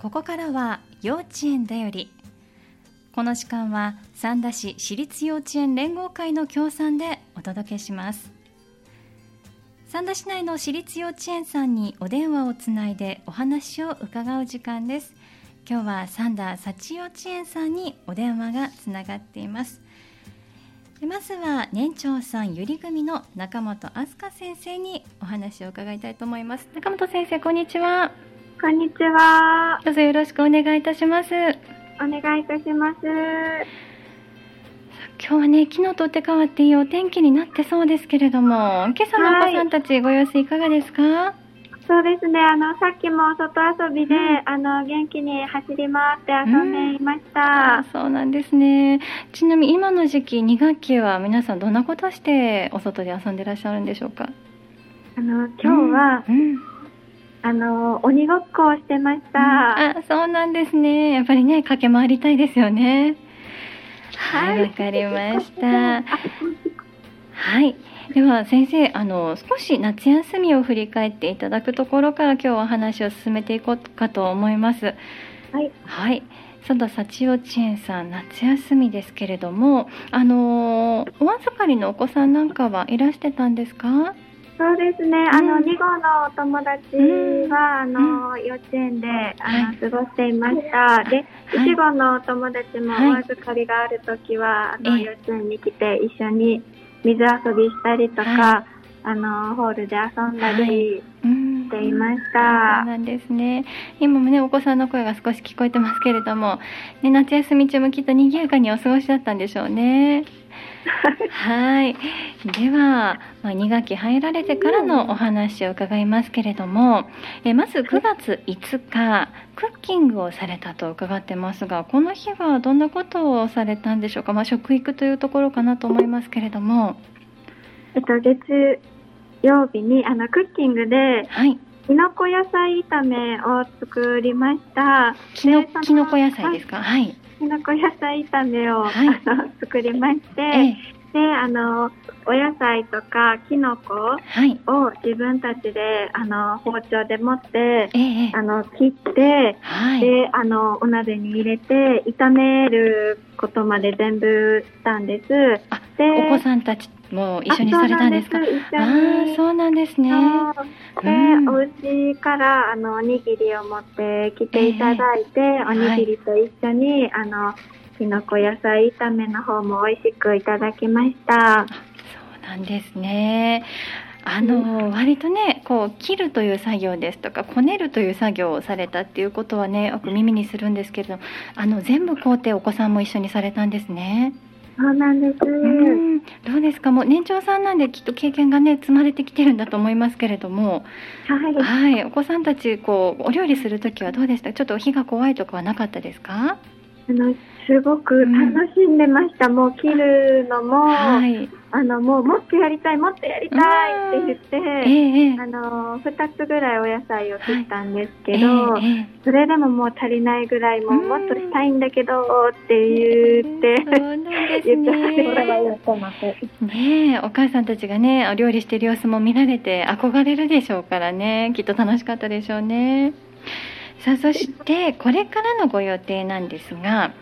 ここからは幼稚園だより。この時間は三田市私立幼稚園連合会の協賛でお届けします。三田市内の私立幼稚園さんにお電話をつないでお話を伺う時間です。今日は三田幸幼稚園さんにお電話がつながっています。まずは年長さんゆり組の中本飛鳥先生にお話を伺いたいと思います。中本先生こんにちは。こんにちは。どうぞよろしくお願いいたします。お願いいたします。今日はね、昨日とって変わっていいお天気になってそうですけれども、今朝のお子さんたちご様子いかがですか、はい、そうですね、あの、さっきも外遊びで、うん、あの、元気に走り回って遊んでいました、うん、そうなんですね。ちなみに今の時期、2学期は皆さんどんなことしてお外で遊んでいらっしゃるんでしょうか？あの、今日は、うんあの鬼ごっこをしてました、うん、あそうなんですね。やっぱりね駆け回りたいですよね。はい。わ、かりました。はい。では先生あの少し夏休みを振り返っていただくところから今日は話を進めていこうかと思います。はい。はい。佐田幸幼稚園さん夏休みですけれどもあのお預かりのお子さんなんかはいらしてたんですか？そうですね、あの、2号のお友達は、あの、幼稚園で、あの、過ごしていました。で、1号のお友達もお預かりがあるときは、あの、幼稚園に来て一緒に水遊びしたりとか、あの、ホールで遊んだりしていました。そうなんですね。今もね、お子さんの声が少し聞こえてますけれども、ね、夏休み中もきっと賑やかにお過ごしだったんでしょうね。はい。では、まあ、2学期入られてからのお話を伺いますけれども、えまず9月5日、クッキングをされたと伺ってますが、この日はどんなことをされたんでしょうか？まあ、食育というところかなと思いますけれども。えっと、月曜日に、あの、クッキングで、はい。きのこ野菜炒めを作りました。きのきのこ野菜ですか？はい。きのこ野菜炒めを、はい、あの作りまして、ええ、であのお野菜とかきのこを自分たちであの包丁で持って、え、あの切って、はい、であのお鍋に入れて炒めることまで全部したんです。でお子さんたちもう一緒にされたんですか？ああ、そうなんですね。で、うん、お家からあのおにぎりを持ってきていただいて、えー、おにぎりと一緒に、はい、あのきのこ野菜炒めの方も美味しくいただきました。そうなんですね。あの割とねこう切るという作業ですとかこねるという作業をされたっていうことはねよく耳にするんですけれどあの全部工程お子さんも一緒にされたんですね。そうなんです。うんどうですか？もう年長さんなんできっと経験がね積まれてきてるんだと思いますけれども、はい。はい、お子さんたちこうお料理する時はどうでした？ちょっと火が怖いとかはなかったですか？あのすごく楽しんでました、うん、もう切るのも、はい、あのもうもっとやりたいもっとやりたいって言って、えー、あの2つぐらいお野菜を切ったんですけど、はいえー、それでももう足りないぐらいもうもっとしたいんだけどって言って、ね。お母さんたちがねお料理してる様子も見られて憧れるでしょうからね。きっと楽しかったでしょうね。さあそしてこれからのご予定なんですが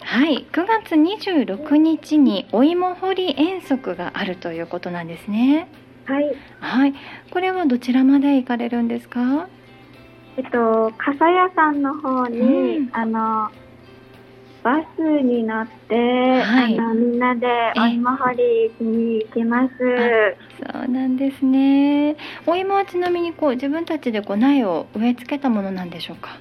はい、9月26日にお芋掘り遠足があるということなんですね。はい。はい。これはどちらまで行かれるんですか？えっと笠屋さんの方に、うん、あのバスに乗って、はい、あのみんなでお芋掘りに行きます。そうなんですね。お芋はちなみにこう自分たちでこう苗を植え付けたものなんでしょうか？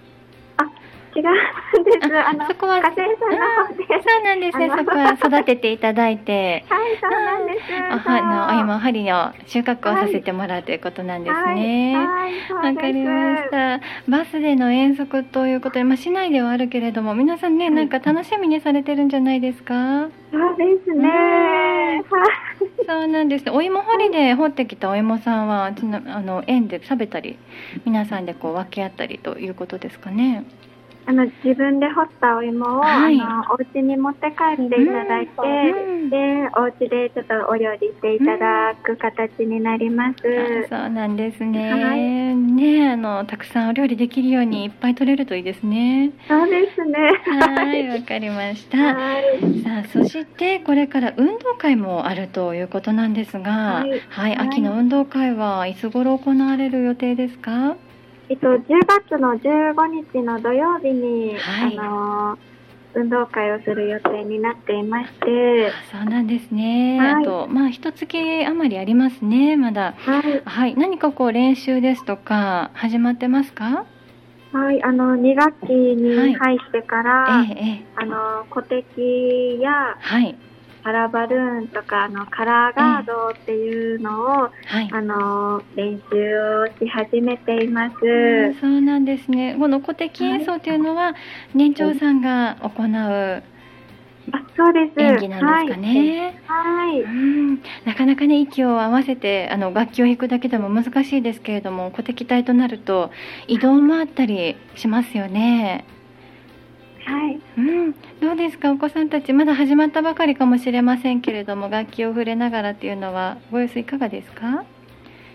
違うんです。あの、そこは、家庭さんの方で。そうなんですね。そこは育てていただいて。はい、そうなんです。あの、今、針の収穫をさせてもらうということなんですね。はい、わ、かりました。バスでの遠足ということで、まあ、市内ではあるけれども、皆さんね、なんか楽しみにされてるんじゃないですか？そうですね。そうなんです。お芋掘りで掘ってきたお芋さんは、あの、園で食べたり、皆さんでこう分け合ったりということですかね。あの自分で掘ったお芋を、はいあのお家に持って帰っていただいて、うんでお家でちょっとお料理していただく形になります。あそうなんですね。はいねあのたくさんお料理できるようにいっぱい取れるといいですね。そうですね。はい、わかりました。はい。さあそしてこれから運動会もあるということなんですが、ははいい、はい、秋の運動会はいつ頃行われる予定ですか？えっと、10月の15日の土曜日に、はいあの、運動会をする予定になっていまして、あそうなんですね。はいあとまあ一月余りありますね、まだ。はい。はい、何かこう練習ですとか始まってますか？はい、あの、2学期に入ってから、ええええ、あの、小敵やはいパラバルーンとか、あの、カラーガードっていうのを、はい。あの、練習をし始めています。うんそうなんですね。この古敵演奏というのは年長さんが行うあ、そうです。演技なんですかね。はい。うはい。ん、なかなかね息を合わせてあの楽器を弾くだけでも難しいですけれども古敵隊となると移動もあったりしますよね。はい。うん、どうですか？お子さんたちまだ始まったばかりかもしれませんけれども楽器を触れながらっていうのはご様子いかがですか？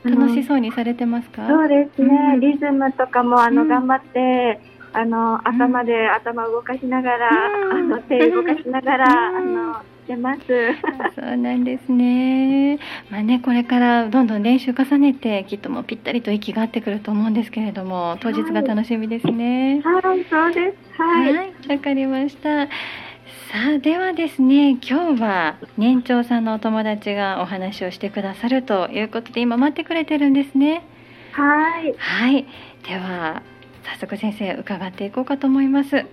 楽しそうにされてますか？そうですね、うん。リズムとかもあの、うん。頑張ってあの朝まで頭動かしながら、うん。あの手動かしながら、うん。あのしてます。そうなんですね。まあね、これからどんどん練習重ねて、きっともうぴったりと息が合ってくると思うんですけれども、当日が楽しみですね。はい、そうです。はい。はい、わかりました。さあ、ではですね、今日は年長さんのお友達がお話をしてくださるということで、今待ってくれてるんですね。はい。はい、では早速先生伺っていこうかと思います。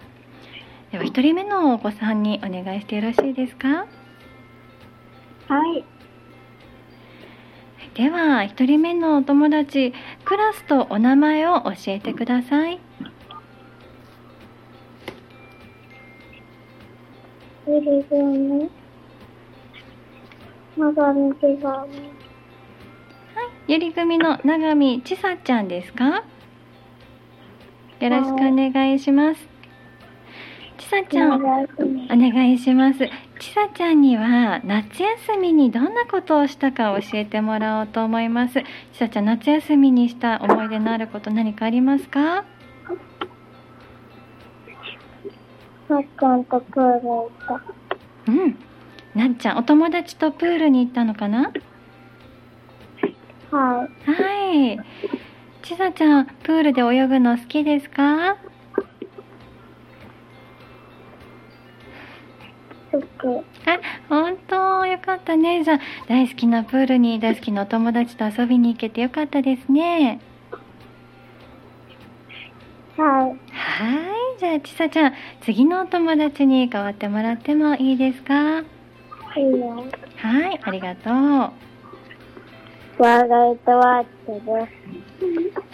では一人目のお子さんにお願いしてよろしいですか？はい。では一人目のお友達クラスとお名前を教えてくださいゆりぐみ。まがみ手紙。ゆり組の永見ちさちゃんですか？よろしくお願いしますちさちゃん。お願いします。ちさちゃんには夏休みにどんなことをしたか教えてもらおうと思います。ちさちゃん夏休みにした思い出のあること何かありますか？さっちゃんとプール行っうん。なっちゃんお友達とプールに行ったのかな？た。はい。はい。ちさちゃん、プールで泳ぐの好きですか？あ、本当よかったね。じゃあ、大好きなプールに大好きなお友達と遊びに行けてよかったですね。はい。はい。じゃあ、ちさちゃん、次のお友達に代わってもらってもいいですか？いいよ。はい、ありがとう。ワガイトワッチです。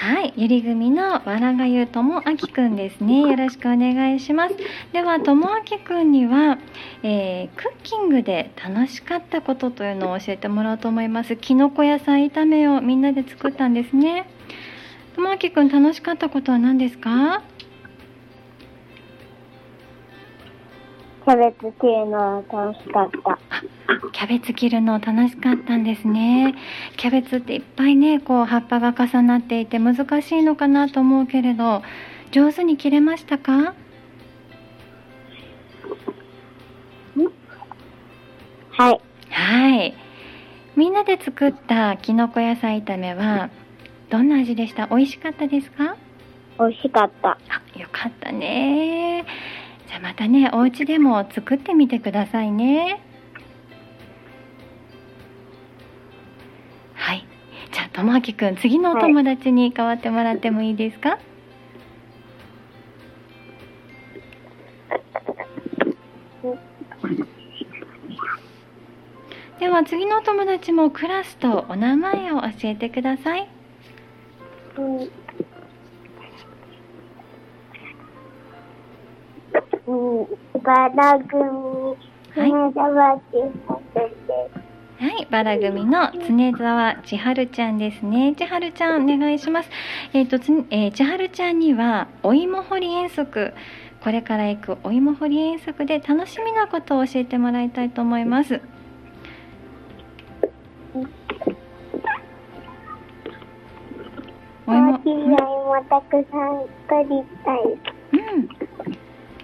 はい、ゆり組のわらがゆともあきくんですね。よろしくお願いします。では、ともあきくんには、えークッキングで楽しかったことというのを教えてもらおうと思います。きのこ野菜炒めをみんなで作ったんですね。ともあきくん、楽しかったことは何ですか？キャベツ切るの楽しかった。キャベツ切るの楽しかったんですね。キャベツっていっぱいね、こう葉っぱが重なっていて難しいのかなと思うけれど、上手に切れましたか？はい。はい。みんなで作ったきのこ野菜炒めはどんな味でした？美味しかったですか？美味しかった。あ、よかったね。じゃあまたね、お家でも作ってみてくださいね。はい。じゃあ、ともあきくん、次のお友達に代わってもらってもいいですか、では次のお友達もクラスとお名前を教えてください。うん。バラ組、はい花沢千穂です。はい、バラ組の常沢千春ちゃんですね。千春ちゃん、お願いします。えっ、と、つえー千春ちゃんには、お芋掘り遠足。これから行くお芋掘り遠足で楽しみなことを教えてもらいたいと思います。お芋、大きいもたくさん取りたい。うん。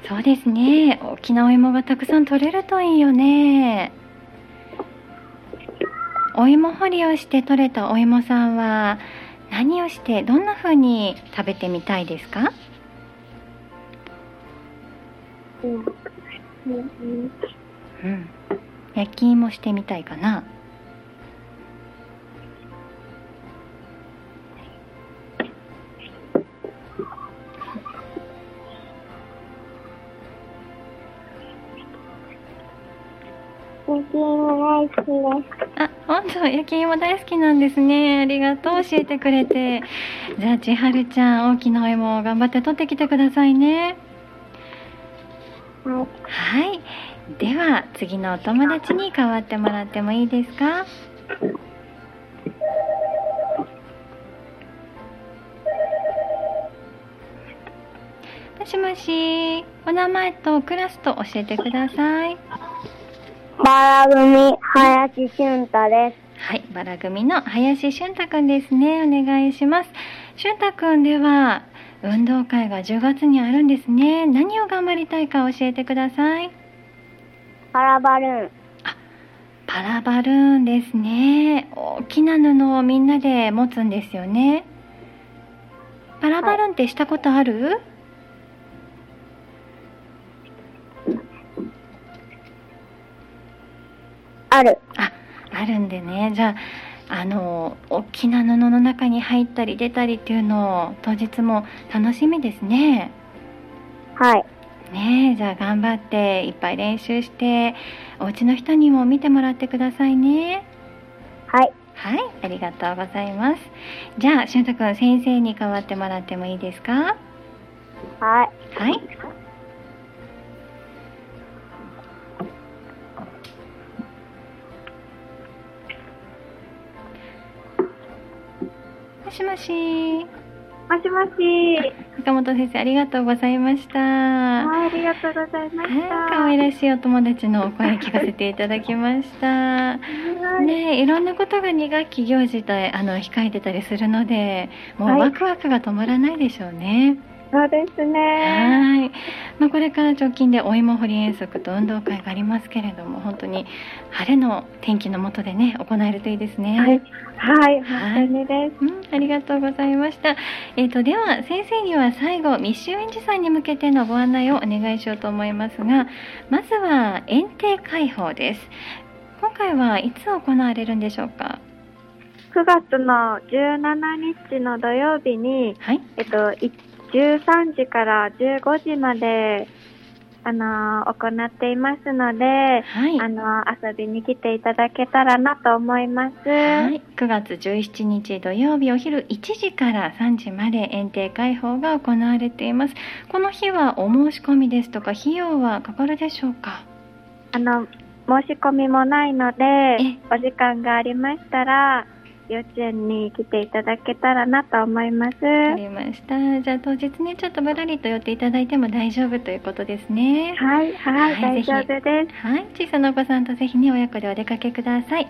そうですね。大きなお芋がたくさん取れるといいよね。お芋掘りをして取れたお芋さんは何をしてどんな風に食べてみたいですか？うん。うん。うん。焼き芋してみたいかな。き芋大好きです。あ、本当焼き芋大好きなんですね。ありがとう教えてくれて。じゃあ千春ちゃん大きなお芋を頑張って取ってきてくださいね。はい。はい。では次のお友達に代わってもらってもいいですか？もしもし、お名前とクラスと教えてください。バラ組、林俊太です。はい、バラ組の林俊太くんですね。お願いします。俊太くんでは、運動会が10月にあるんですね。何を頑張りたいか教えてください。パラバルーン。パラバルーンですね。大きな布をみんなで持つんですよね。パラバルーンってしたことある、ある。あ、あるんでね。じゃあ、あの、大きな布の中に入ったり出たりっていうのを当日も楽しみですね。はい。ねえ、じゃあ頑張っていっぱい練習して、お家の人にも見てもらってくださいね。はい。はい、ありがとうございます。じゃあ、しゅんたくん、先生に代わってもらってもいいですか？はい。はい。しもし。もしもし。坂本先生、ありがとうございました。はい、ありがとうございましはい、た。可愛らしいお友達のお声聞かせていただきました。はいねえ、いろんなことが2学期行事であの控えてたりするので、もうはいワクワクが止まらないでしょうね。そうですね。はい。まあ、これから直近でお芋掘り遠足と運動会がありますけれども、本当に晴れの天気の下でね、行えるといいですね。はい。はい、はい本当にです。うん、ありがとうございました。えっ、と、では、先生には最後、密集園児さんに向けてのご案内をお願いしようと思いますが、まずは、園庭開放です。今回はいつ行われるんでしょうか？9月の17日の土曜日に、はい。えっと、い13時から15時まで、あの行っていますので、はい。あの遊びに来ていただけたらなと思います。はい、9月17日土曜日お昼1時から3時まで園庭開放が行われています。この日はお申し込みですとか費用はかかるでしょうか？あの、申し込みもないのでえ、お時間がありましたら、幼稚園に来ていただけたらなと思います。わかりました。じゃあ当日ね、ちょっとぶらりと寄っていただいても大丈夫ということですね。はい、はい、はい大丈夫です。はい、小さなお子さんとぜひね、親子でお出かけください。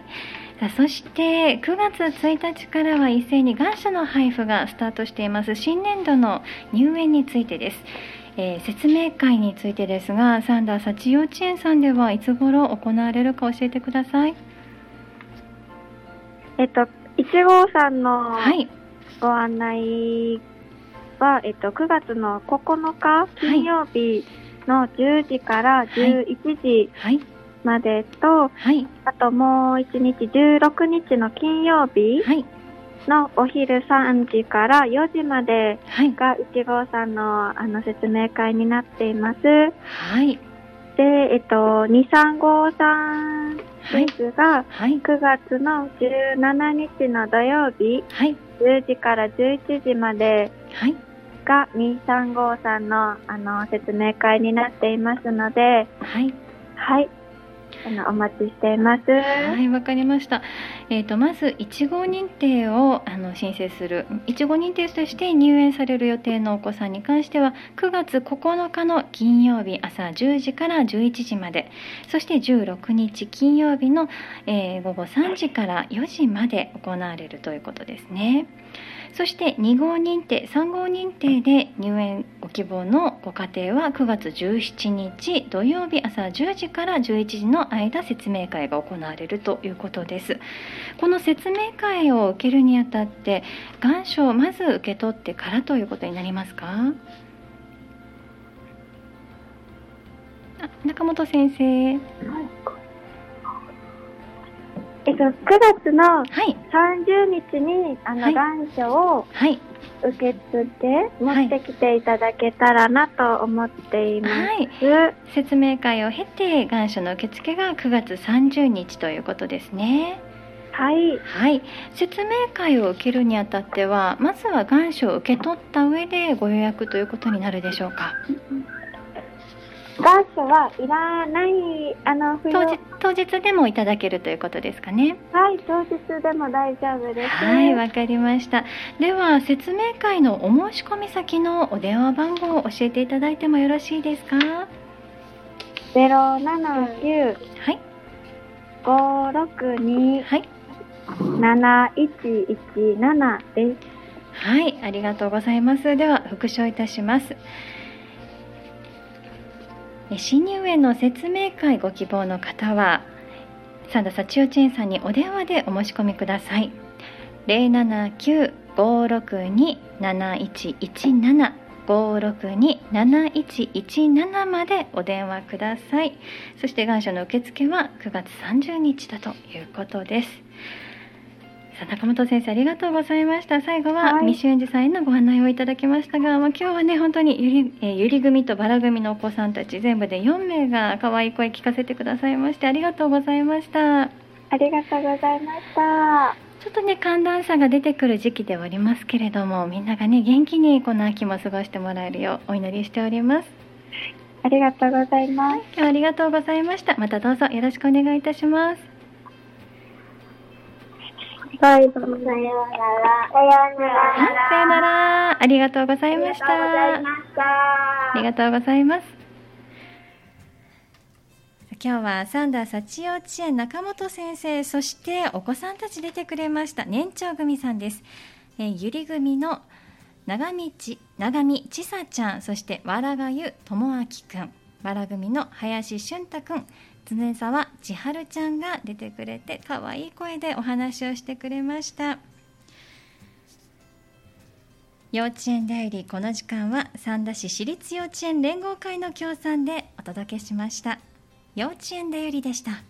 さあそして、9月1日からは一斉に願書の配布がスタートしています。新年度の入園についてです。えー説明会についてですが、サンダー幸幼稚園さんではいつ頃行われるか教えてください。えっと、1号さんのはい。ご案内は、えっと、9月の9日金曜日の10時から11時はい。までと、はい。あともう1日16日の金曜日はい。のお昼3時から4時まではい。が1号さんのあの説明会になっています。はい。で、えっと、2、3号さんはいで。すが、はい。9月の17日の土曜日、はい。10時から11時まではい。が235さんのあの説明会になっていますので、はい。はい、あのお待ちしています。はい、わかりました。えっ、とまず1号認定をあの申請する1号認定として入園される予定のお子さんに関しては9月9日の金曜日朝10時から11時まで、そして16日金曜日の、えー午後3時から4時まで行われるということですね。そして2号認定、3号認定で入園ご希望のご家庭は9月17日土曜日朝10時から11時の間説明会が行われるということです。この説明会を受けるにあたって願書をまず受け取ってからということになりますか？あ中本先生。はい。えっと、9月のはい。30日にあの、はい。願書をはい。受け取って持ってきていただけたらなと思っています。はい。説明会を経て願書の受付が9月30日ということですね。はい。はい。説明会を受けるにあたってはまずは願書を受け取った上でご予約ということになるでしょうか？願書はいらない、あの、当日当日でもいただけるということですかねはい、当日でも大丈夫です。はいわかりましたでは説明会のお申し込み先のお電話番号を教えていただいてもよろしいですか？ゼロ七九はい五六二はい七一一七です。はい、ありがとうございます。では復唱いたします。え新入園の説明会ご希望の方は、三田幸代稚園さんにお電話でお申し込みください。零七九五六二七一一七五六二七一一七までお電話ください。そして願書の受付は9月30日だということです。さあ中本先生ありがとうございました。最後ははい。未就園児さんへのご案内をいただきましたが、まあ、今日はね本当にゆり,、えーゆり組とバラ組のお子さんたち全部で4名が可愛い声聞かせてくださいましてありがとうございました。ありがとうございました。ちょっとね寒暖差が出てくる時期ではありますけれどもみんながね元気にこの秋も過ごしてもらえるようお祈りしております。ありがとうございます。今日はありがとうございました。またどうぞよろしくお願いいたします。はい、さようなら。さようなら。さようならありがとうございましたありがとうございました。ありがとうございます。今日はサンダー幸幼稚園中本先生、そしてお子さんたち出てくれました年長組さんです。えゆり組の長道長見千沙ちゃん、そしてわらがゆ智明くん、わら組の林俊太くん、常沢千春ちゃんが出てくれて可愛い声でお話をしてくれました。幼稚園だよりこの時間は三田市私立幼稚園連合会の協賛でお届けしました幼稚園だよりでした